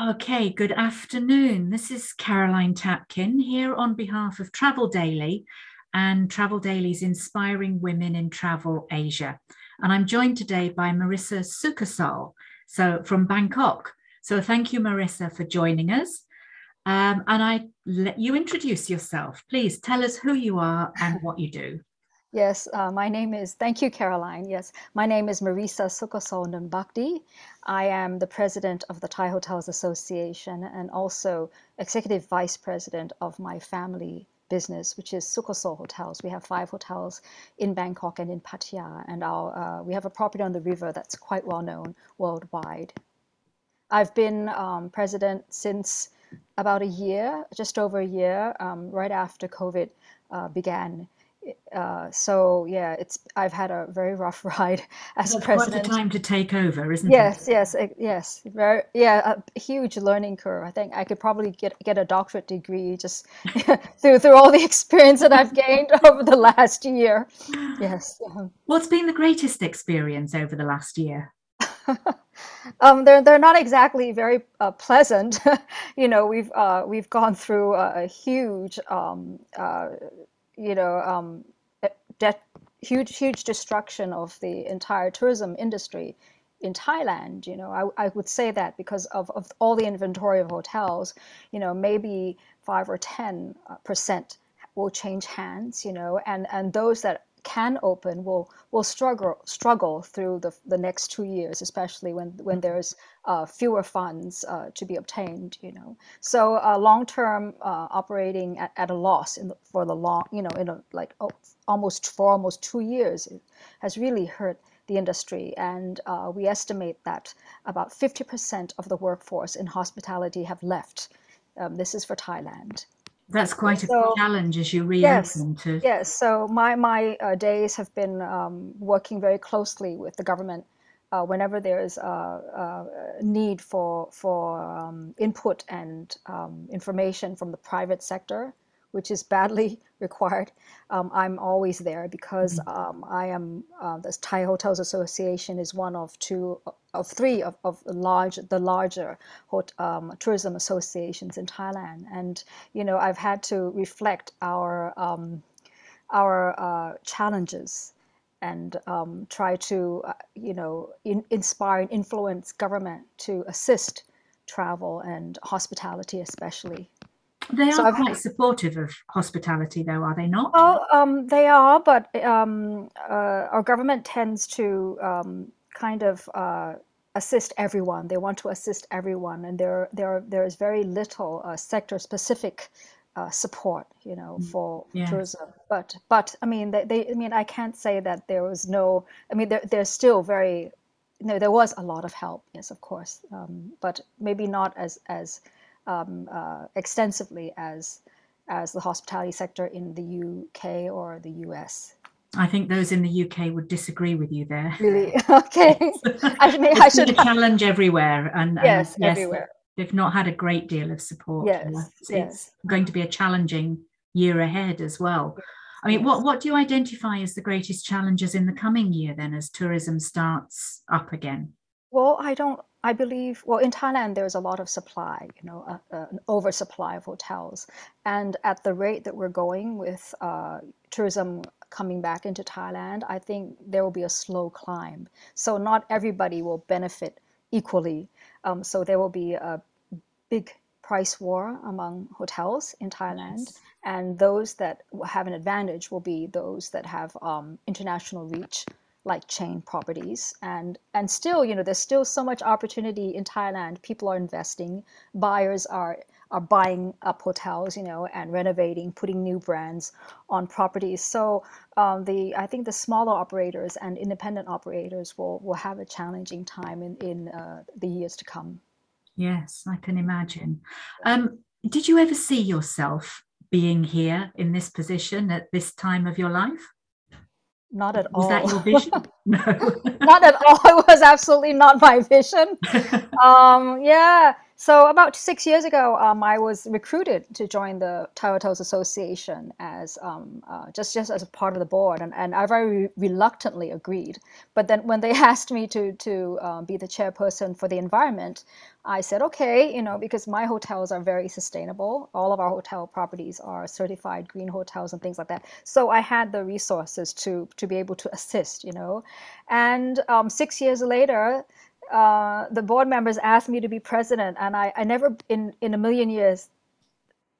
Okay, good afternoon. This is Caroline Tapkin here on behalf of Travel Daily and Travel Daily's Inspiring Women in Travel Asia. And I'm joined today by Marissa Sukosol, so from Bangkok. So thank you, Marissa, for joining us. Um, and I let you introduce yourself. Please tell us who you are and what you do. Yes, uh, my name is, thank you, Caroline. Yes, my name is Marisa Sukosol Nunbhakdi. I am the president of the Thai Hotels Association and also executive vice president of my family business, which is Sukosol Hotels. We have five hotels in Bangkok and in Pattaya, and our, uh, we have a property on the river that's quite well known worldwide. I've been um, president since about a year, just over a year, um, right after COVID uh, began uh, so yeah, it's I've had a very rough ride as That's president. Quite a time to take over, isn't yes, it? Yes, yes, yes. Very yeah, a huge learning curve. I think I could probably get get a doctorate degree just through through all the experience that I've gained over the last year. Yes. What's been the greatest experience over the last year? um, they're they're not exactly very uh, pleasant. you know, we've uh, we've gone through a, a huge um, uh, you know, um, that huge, huge destruction of the entire tourism industry in Thailand. You know, I, I would say that because of, of all the inventory of hotels, you know, maybe five or 10 uh, percent will change hands, you know, and, and those that can open will will struggle struggle through the, the next two years, especially when when there's uh, fewer funds uh, to be obtained. You know, so uh, long term uh, operating at, at a loss the, for the long, you know, in a, like oh, almost for almost two years has really hurt the industry. And uh, we estimate that about 50% of the workforce in hospitality have left. Um, this is for Thailand. That's quite a so, challenge as you reopen yes, to. Yes, so my, my uh, days have been um, working very closely with the government uh, whenever there's a, a, need for, for um, input and um, information from the private sector which is badly required, um, I'm always there because mm-hmm. um, I am uh, the Thai Hotels Association is one of two of three of, of large the larger um, tourism associations in Thailand, and you know I've had to reflect our um, our uh, challenges and um, try to uh, you know in, inspire and influence government to assist travel and hospitality especially they are so quite supportive of hospitality, though, are they not? Well, um, they are, but um, uh, our government tends to um, kind of uh, assist everyone. They want to assist everyone, and there, there, there is very little uh, sector-specific uh, support, you know, mm, for tourism. But, but I mean, they, they, I mean, I can't say that there was no. I mean, there, there's still very, you know, there was a lot of help, yes, of course, um, but maybe not as as um, uh, extensively as as the hospitality sector in the UK or the US. I think those in the UK would disagree with you there. Really? Okay. I, mean, I should a challenge everywhere, and, yes, yes, everywhere. They've not had a great deal of support. Yes, it's, yes. it's going to be a challenging year ahead as well. I mean, what, what do you identify as the greatest challenges in the coming year then as tourism starts up again? Well, I don't I believe, well, in Thailand, there's a lot of supply, you know, uh, uh, an oversupply of hotels. And at the rate that we're going with uh, tourism coming back into Thailand, I think there will be a slow climb. So not everybody will benefit equally. Um, so there will be a big price war among hotels in Thailand. Yes. And those that have an advantage will be those that have um, international reach like chain properties. And and still you know there's still so much opportunity in Thailand. People are investing. Buyers are are buying up hotels you know and renovating putting new brands on properties. So um, the I think the smaller operators and independent operators will will have a challenging time in in uh, the years to come. Yes I can imagine. Um, did you ever see yourself being here in this position at this time of your life not at was all. Was that your vision? no. not at all. It was absolutely not my vision. um, yeah. So about six years ago, um, I was recruited to join the Hotels Association as um, uh, just just as a part of the board, and, and I very reluctantly agreed. But then when they asked me to to uh, be the chairperson for the environment, I said okay, you know, because my hotels are very sustainable. All of our hotel properties are certified green hotels and things like that. So I had the resources to to be able to assist, you know. And um, six years later uh, the board members asked me to be president, and I, I never in in a million years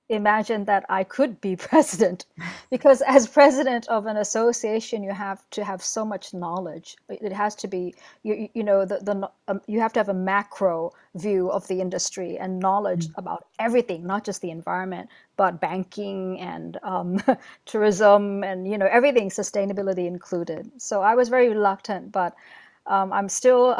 imagined that I could be president, because as president of an association, you have to have so much knowledge. It has to be you you know the the um, you have to have a macro view of the industry and knowledge mm. about everything, not just the environment, but banking and um, tourism and you know everything, sustainability included. So I was very reluctant, but um, I'm still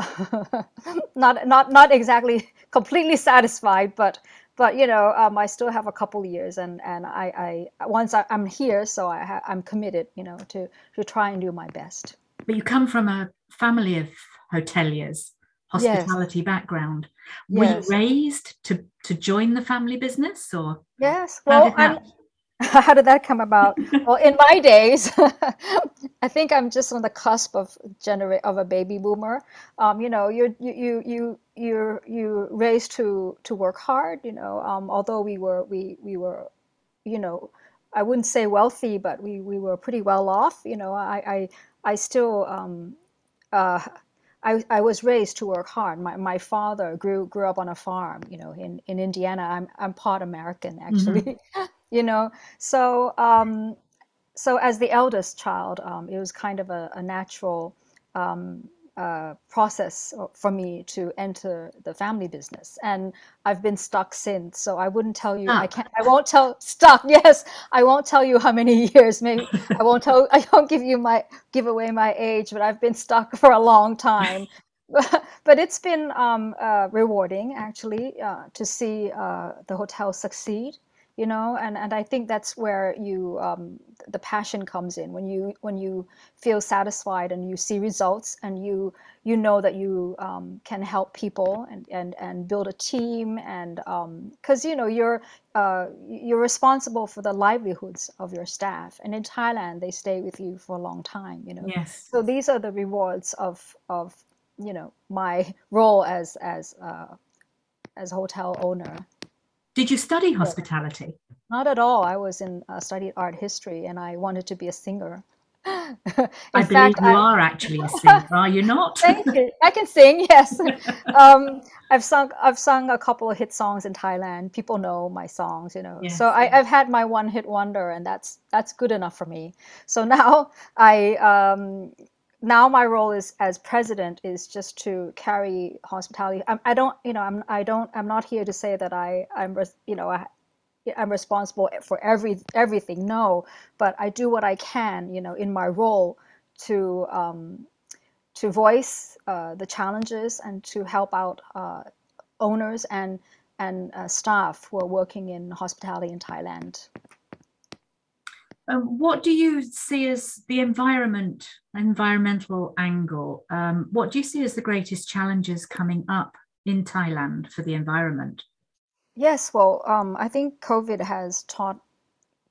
not not not exactly completely satisfied, but but you know um, I still have a couple years, and and I, I once I, am here, so I ha- I'm committed, you know, to to try and do my best. But you come from a family of hoteliers, hospitality yes. background. Were yes. you raised to to join the family business, or yes? Well, I'm how did that come about? well, in my days, I think I'm just on the cusp of generate of a baby boomer. Um, you know, you you you you you're you raised to to work hard. You know, um, although we were we we were, you know, I wouldn't say wealthy, but we we were pretty well off. You know, I I I still um, uh, I, I was raised to work hard. My, my father grew grew up on a farm, you know, in, in Indiana. I'm I'm part American actually. Mm-hmm. you know so um, so as the eldest child um, it was kind of a, a natural um, uh, process for me to enter the family business. And i've been stuck since so i wouldn't tell you i can't i won't tell stuck yes i won't tell you how many years maybe i won't tell i won't give you my give away my age but i've been stuck for a long time. But it's been um, uh, rewarding actually uh, to see uh, the hotel succeed you know and and i think that's where you um, the passion comes in. When you when you feel satisfied and you see results and you you know that you um, can help people and and and build a team and because um, you know you're uh, you're responsible for the livelihoods of your staff. And in thailand they stay with you for a long time you know. Yes. So these are the rewards of of you know my role as as uh, as hotel owner did you study hospitality? Not at all. I was in uh, studied art history, and I wanted to be a singer. I fact, believe you I, are actually a singer, are you not? thank you. I can sing. Yes, um, I've sung. I've sung a couple of hit songs in Thailand. People know my songs, you know. Yes, so I, have had my one hit wonder, and that's that's good enough for me. So now I um, now my role is as president is just to carry hospitality. I, I don't, you know, I'm I don't I'm not here to say that I I'm you know I, I'm responsible for every everything. No, but I do what I can, you know, in my role to um, to voice uh, the challenges and to help out uh, owners and and uh, staff who are working in hospitality in Thailand. Um, what do you see as the environment, environmental angle? Um, what do you see as the greatest challenges coming up in Thailand for the environment? Yes, well, um, I think COVID has taught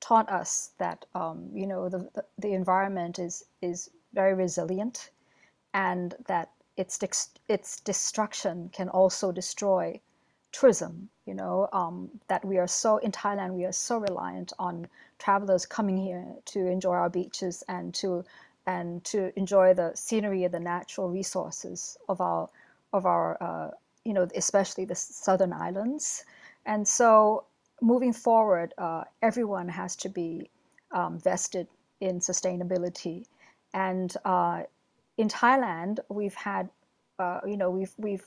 taught us that um, you know the, the, the environment is is very resilient, and that its its destruction can also destroy tourism. You know um, that we are so in Thailand we are so reliant on travelers coming here to enjoy our beaches and to and to enjoy the scenery and the natural resources of our of our uh, you know especially the southern islands. And so moving forward uh, everyone has to be um, vested in sustainability. And uh, in Thailand we've had uh, you know we've we've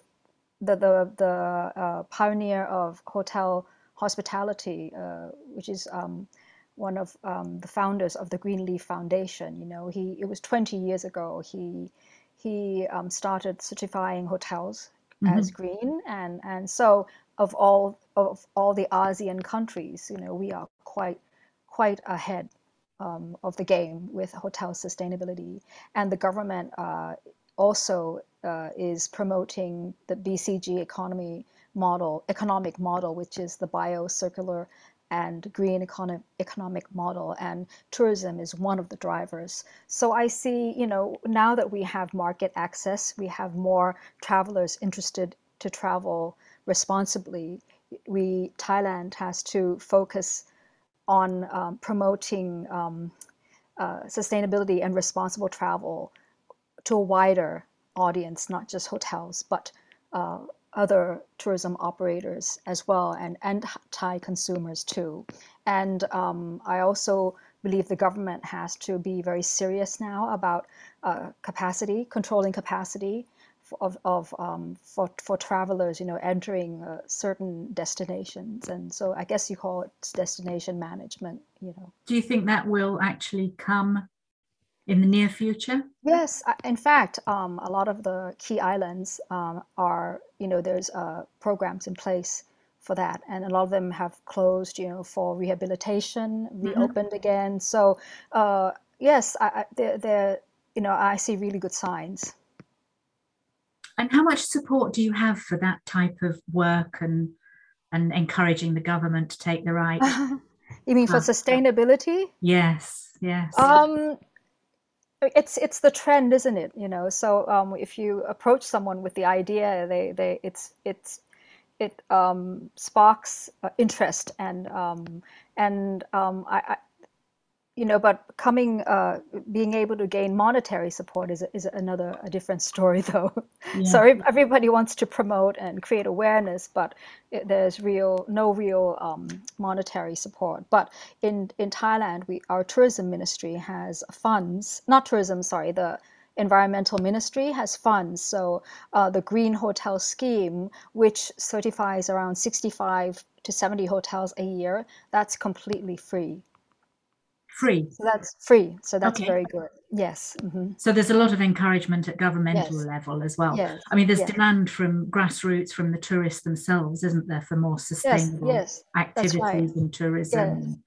the the the uh, pioneer of hotel hospitality uh, which is um, one of um, the founders of the Greenleaf Foundation. You know, he it was 20 years ago. He he um, started certifying hotels mm-hmm. as green, and and so of all of all the ASEAN countries, you know, we are quite quite ahead um, of the game with hotel sustainability, and the government. Uh, also uh, is promoting the BCG economy model, economic model, which is the bio-circular and green economic model and tourism is one of the drivers. So i see you know now that we have market access we have more travelers interested to travel responsibly. We thailand has to focus on um, promoting um, uh, sustainability and responsible travel to a wider audience not just hotels but uh, other tourism operators as well and, and Thai consumers too. And um, I also believe the government has to be very serious now about uh, capacity, controlling capacity of, of um, for, for travelers, you know, entering uh, certain destinations. And so I guess you call it destination management, you know. Do you think that will actually come in the near future? Yes, in fact, um, a lot of the key islands um, are, you know, there's uh, programs in place for that, and a lot of them have closed, you know, for rehabilitation, mm-hmm. reopened mm-hmm. again. So, uh, yes, I, I, they're, they're, you know, I see really good signs. And how much support do you have for that type of work and and encouraging the government to take the right? you mean for sustainability? Yes, yes. Um, it's it's the trend isn't it? You know so um, if you approach someone with the idea they they it's it's it um, sparks uh, interest and um, and um, I, you know, but coming, uh, being able to gain monetary support is is another a different story, though. Yeah. so everybody wants to promote and create awareness, but it, there's real no real um, monetary support. But in in Thailand, we our tourism ministry has funds, not tourism, sorry, the environmental ministry has funds. So uh, the Green Hotel Scheme, which certifies around 65 to 70 hotels a year, that's completely free free. So that's free. So that's okay. very good. Yes. Mm-hmm. So there's a lot of encouragement at governmental yes. level as well. Yes. I mean, there's yes. demand from grassroots, from the tourists themselves, isn't there, for more sustainable yes. activities right. in tourism.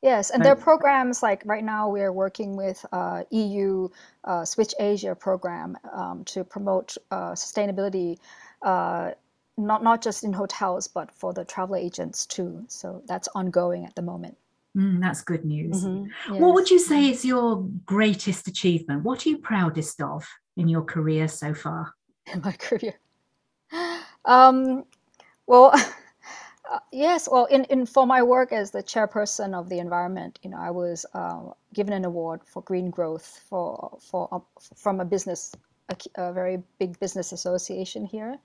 Yes, and there are programs like right now we are working with uh, EU uh, Switch Asia program um, to promote uh, sustainability, uh, not not just in hotels but for the travel agents too. So that's ongoing at the moment. Mm, that's good news. Mm-hmm. Yes. What would you say is your greatest achievement? What are you proudest of in your career so far? In my career, um, well, uh, yes. Well, in, in for my work as the chairperson of the environment, you know, I was uh, given an award for green growth for for uh, from a business, a, a very big business association here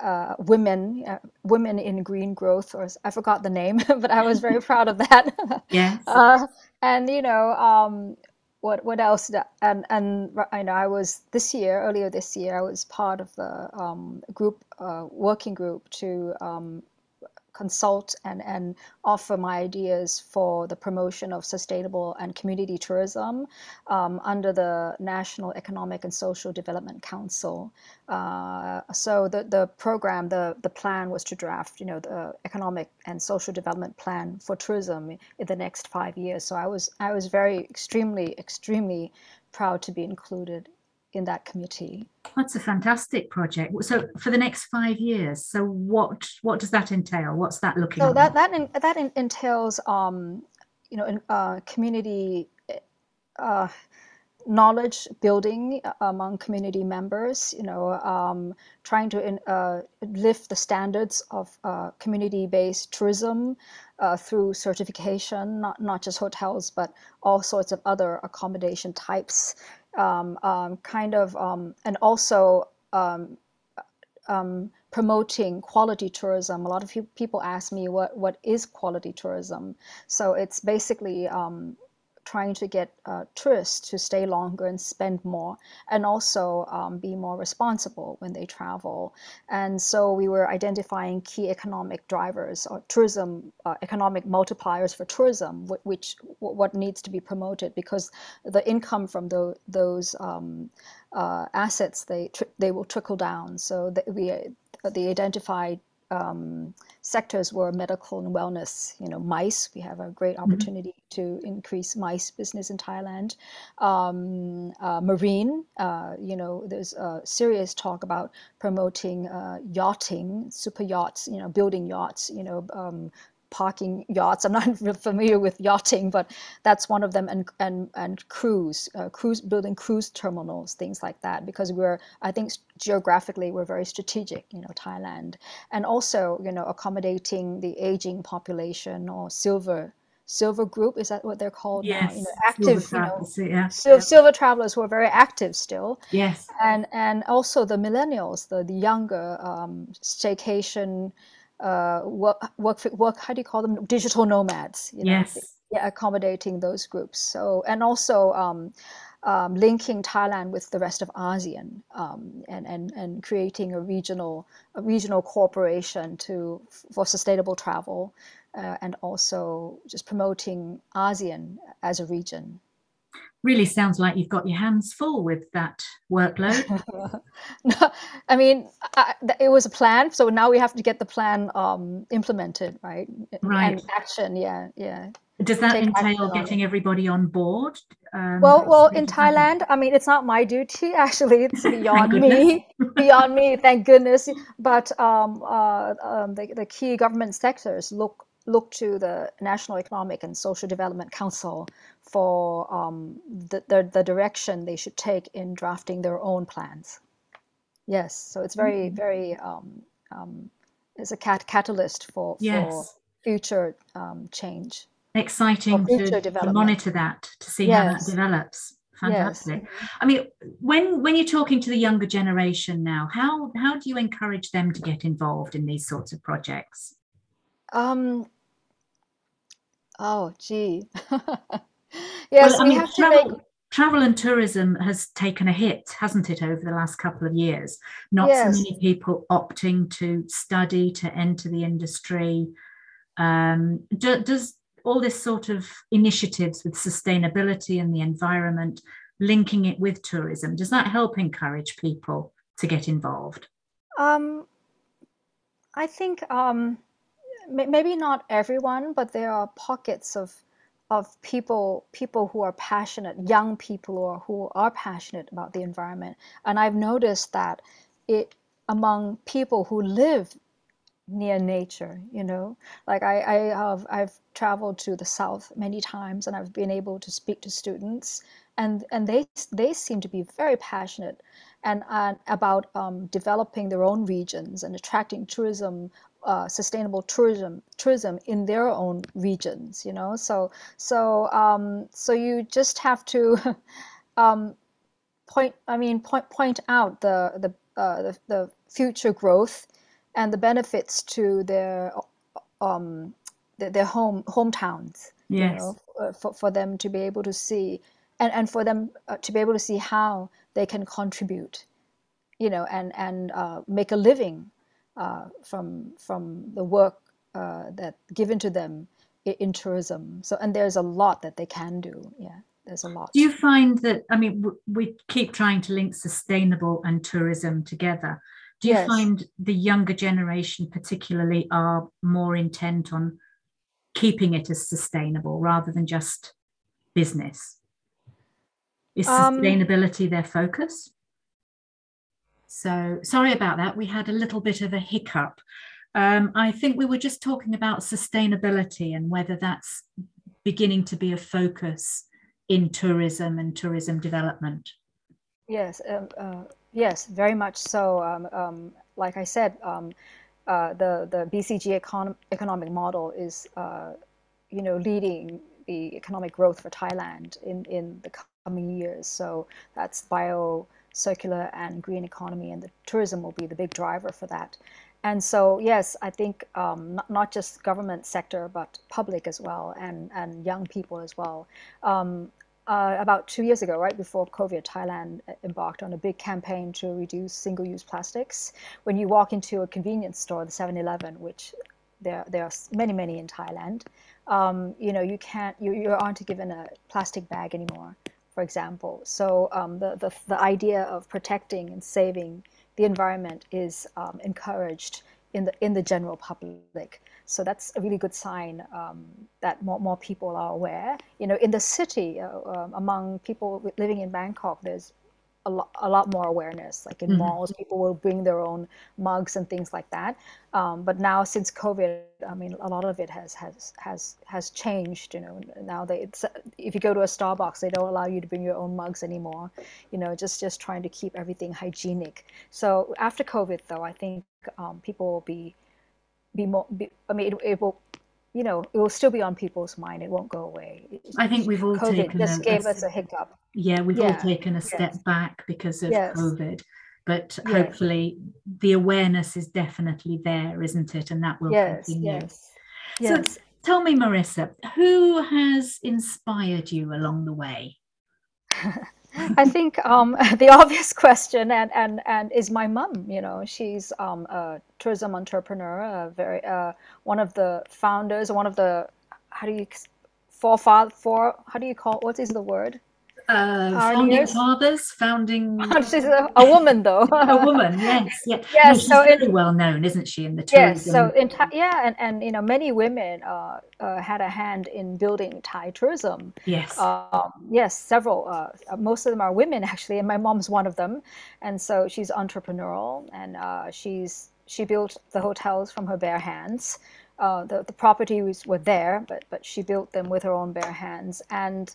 uh, women uh, women in green growth or i forgot the name but i was very proud of that. Yeah uh, and you know um, what what else and and i know i was this year earlier this year i was part of the um, group uh, working group to um, consult and, and offer my ideas for the promotion of sustainable and community tourism um, under the National Economic and Social Development Council. Uh, so the, the program, the, the plan was to draft, you know, the economic and social development plan for tourism in the next five years. So I was I was very extremely extremely proud to be included in that committee. That's a fantastic project. So for the next five years, so what what does that entail? What's that looking? So that that in, that in, entails, um, you know, in, uh, community. Uh, knowledge building among community members, you know, um, trying to in, uh, lift the standards of uh, community-based tourism uh, through certification, not, not just hotels, but all sorts of other accommodation types, um, um, kind of, um, and also um, um, promoting quality tourism. A lot of people ask me what, what is quality tourism. So it's basically trying to get uh, tourists to stay longer and spend more, and also um, be more responsible when they travel. And so we were identifying key economic drivers or tourism uh, economic multipliers for tourism, which what needs to be promoted because the income from the, those um, uh, assets they they will trickle down. So we they identified um, sectors were medical and wellness. You know, MICE. We have a great mm-hmm. opportunity mm-hmm. to increase MICE business in Thailand. Um, uh, marine. Uh, you know, there's a serious talk about promoting uh, yachting, super yachts. You know, building yachts. You know, um, parking yachts. I'm not real familiar with yachting, but that's one of them. And and and cruise, uh, cruise building cruise terminals, things like that. Because we're, I think geographically we're very strategic. You know, Thailand, and also you know accommodating the aging population or silver silver group is that what they're called yes. now you know active you know yeah. sil- silver travelers who are very active still yes and and also the millennials the, the younger um, staycation uh, work, work, work, how do you call them? Digital nomads. You know? Yes. Yeah, accommodating those groups. So, and also um, um, linking Thailand with the rest of ASEAN um, and, and, and creating a regional, a regional cooperation to, for sustainable travel uh, and also just promoting ASEAN as a region really sounds like you've got your hands full with that workload. no, I mean, I, it was a plan, so now we have to get the plan um, implemented, right? Right. And action, yeah, yeah. Does that Take entail getting everybody on board? Um, well, well, in Thailand, I mean, it's not my duty actually. It's beyond me, beyond me. Thank goodness. But um, uh, um, the, the key government sectors look look to the National Economic and Social Development Council for um, the, the, the, direction they should take in drafting their own plans. Yes, so it's very, mm-hmm. very, um, um, it's a cat- catalyst for, yes. for future um, change. Exciting to, to, monitor that, to see yes. how that develops. Fantastic. Yes. I mean, when when you're talking to the younger generation now, how how do you encourage them to get involved in these sorts of projects? Um, oh, gee. yes, well, we mean, have travel, to make. Travel and tourism has taken a hit, hasn't it, over the last couple of years? Not yes. so many people opting to study, to enter the industry. Um, do, does all this sort of initiatives with sustainability and the environment, linking it with tourism, does that help encourage people to get involved? Um, I think um, maybe not everyone, but there are pockets of of people people who are passionate, young people or who are passionate about the environment. And I've noticed that it among people who live near nature, you know, like I, I have I've traveled to the south many times and I've been able to speak to students and and they they seem to be very passionate and, and about um, developing their own regions and attracting tourism uh, sustainable tourism tourism in their own regions you know so so um, so you just have to um, point I mean point point out the the, uh, the, the future growth and the benefits to their um, their, their home hometowns yes. you know for, for them to be able to see and, and for them uh, to be able to see how they can contribute you know and and uh, make a living uh, from from the work uh, that given to them in tourism. So and there's a lot that they can do. Yeah, there's a lot. Do you find that? I mean, we keep trying to link sustainable and tourism together. Do you yes. find the younger generation, particularly, are more intent on keeping it as sustainable rather than just business? Is um, sustainability um, their focus? So sorry about that. We had a little bit of a hiccup. Um, I think we were just talking about sustainability and whether that's beginning to be a focus in tourism and tourism development. Yes, um, uh, yes, very much so. Um, um like I said, um, uh, the the BCG econ- economic model is, uh, you know, leading the economic growth for Thailand in in the coming years. So that's bio circular and green economy, and the tourism will be the big driver for that. And so, yes, I think um, not, not just government sector, but public as well, and, and young people as well. Um, uh, about two years ago, right before COVID, Thailand embarked on a big campaign to reduce single-use plastics. When you walk into a convenience store, the 7-Eleven, which there, there are many, many in Thailand, um, you know, you can't, you, you aren't given a plastic bag anymore for example. So um, the, the, the idea of protecting and saving the environment is um, encouraged in the in the general public. So that's a really good sign um, that more, more people are aware. You know, in the city, uh, um, among people living in Bangkok, there's a lot, a lot more awareness. Like in mm-hmm. malls, people will bring their own mugs and things like that. Um, but now, since COVID, I mean, a lot of it has has has has changed. You know, now they it's, if you go to a Starbucks, they don't allow you to bring your own mugs anymore. You know, just just trying to keep everything hygienic. So after COVID, though, I think um, people will be be more. Be, I mean, it, it will you know, it will still be on people's mind. It won't go away. I think we've all COVID taken just a, gave a, us a hiccup. Yeah, we've yeah. all taken a step yes. back because of yes. COVID. But yes. hopefully, the awareness is definitely there, isn't it? And that will continue. Yes. Yes. So, tell me, Marissa, who has inspired you along the way? I think um, the obvious question and, and, and is my mom. You know, she's um, a tourism entrepreneur, a very uh, one of the founders, one of the how do you for for how do you call what is the word? Uh, founding fathers, founding. She's a, a, woman, though. a woman, yes, yeah. Yes, no, she's so very in, well known, isn't she, in the tourism? Yes, so in yeah, and, and you know, many women uh, uh, had a hand in building Thai tourism. Yes. Um, yes, several. Uh, most of them are women, actually, and my mom's one of them. And so she's entrepreneurial, and uh, she's she built the hotels from her bare hands. Uh, the the properties were there, but but she built them with her own bare hands, and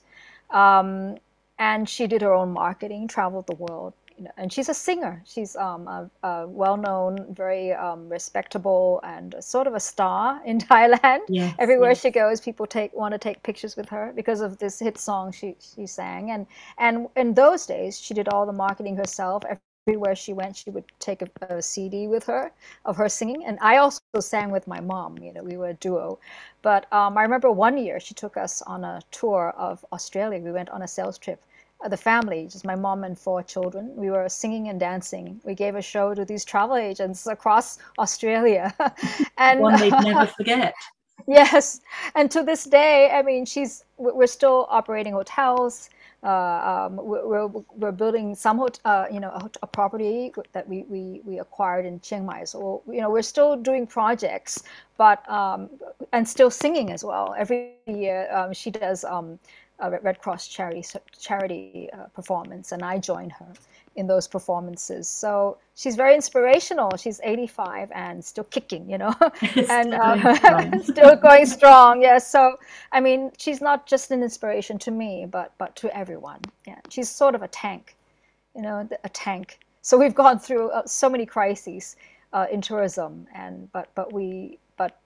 um, and she did her own marketing, traveled the world. You know, and she's a singer. She's um, a, a well-known, very um, respectable, and sort of a star in Thailand. Yes, Everywhere yes. she goes, people take want to take pictures with her because of this hit song she she sang. And and in those days, she did all the marketing herself everywhere she went, she would take a, a, CD with her of her singing. And I also sang with my mom. You know, we were a duo. But um, I remember one year she took us on a tour of Australia. We went on a sales trip. The family, just my mom and four children, we were singing and dancing. We gave a show to these travel agents across Australia, and one they'd never forget. Yes, and to this day, I mean, she's we're still operating hotels uh, um, we're, we're building some, uh, you know, a, a, property that we, we, we acquired in Chiang Mai. So, you know, we're still doing projects, but, um, and still singing as well. Every year um, she does a Red Cross charity, charity uh, performance and I join her in those performances. So she's very inspirational. She's 85 and still kicking, you know, and uh, still going strong. Yeah. So I mean, she's not just an inspiration to me, but but to everyone. Yeah. She's sort of a tank, you know, a tank. So we've gone through uh, so many crises uh, in tourism, and but but we but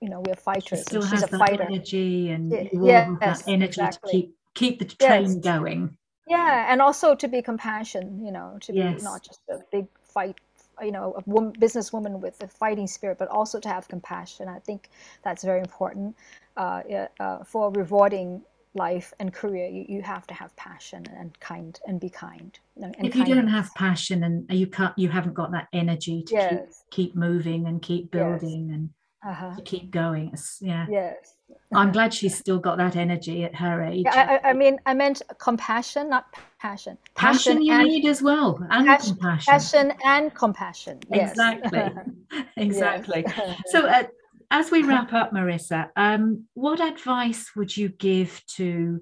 you know we're fighters. She still has that fighter. energy and yeah, yes, that energy exactly. to keep keep the train yes. going yeah and also to be compassion you know to yes. be not just a big fight you know a woman, business woman with a fighting spirit but also to have compassion i think that's very important uh, uh, for rewarding life and career you, you have to have passion and kind and be kind and if you kindness. don't have passion and you can't you haven't got that energy to yes. keep, keep moving and keep building yes. and uh-huh. to keep going yeah yes I'm glad she's still got that energy at her age. I, I mean, I meant compassion, not passion. Passion, passion you and, need as well, and passion, compassion. Passion and compassion. Yes. Exactly. exactly. So, uh, as we wrap up, Marissa, um, what advice would you give to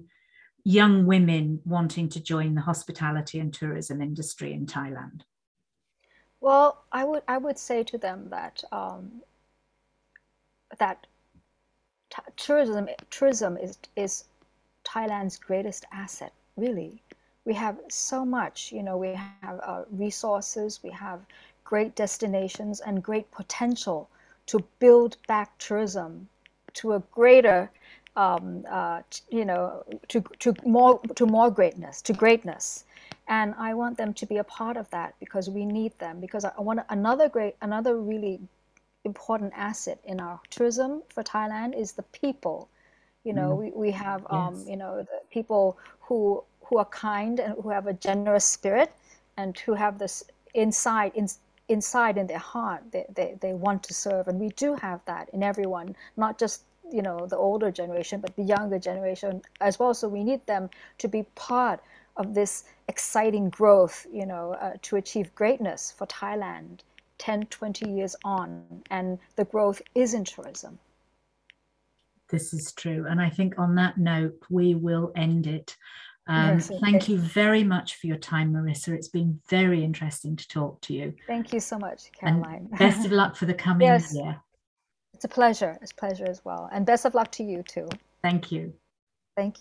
young women wanting to join the hospitality and tourism industry in Thailand? Well, I would I would say to them that um, that tourism tourism is is Thailand's greatest asset. Really, we have so much. You know, we have uh, resources, we have great destinations, and great potential to build back tourism to a greater, um, uh, you know, to to more to more greatness, to greatness. And I want them to be a part of that because we need them. Because I want another great, another really important asset in our tourism for Thailand is the people. You know, mm. we, we have, um, yes. you know, the people who who are kind and who have a generous spirit and who have this inside in, inside in their heart they, they, they want to serve and we do have that in everyone not just you know the older generation but the younger generation as well so we need them to be part of this exciting growth you know uh, to achieve greatness for thailand 10, 20 years on, and the growth is in tourism. This is true. And I think on that note, we will end it. Um, Yes, okay. Thank you very much for your time, Marissa. It's been very interesting to talk to you. Thank you so much, And Caroline. best of luck for the coming Yes. year. It's a pleasure. It's a pleasure as well. And best of luck to you too. Thank you. Thank you.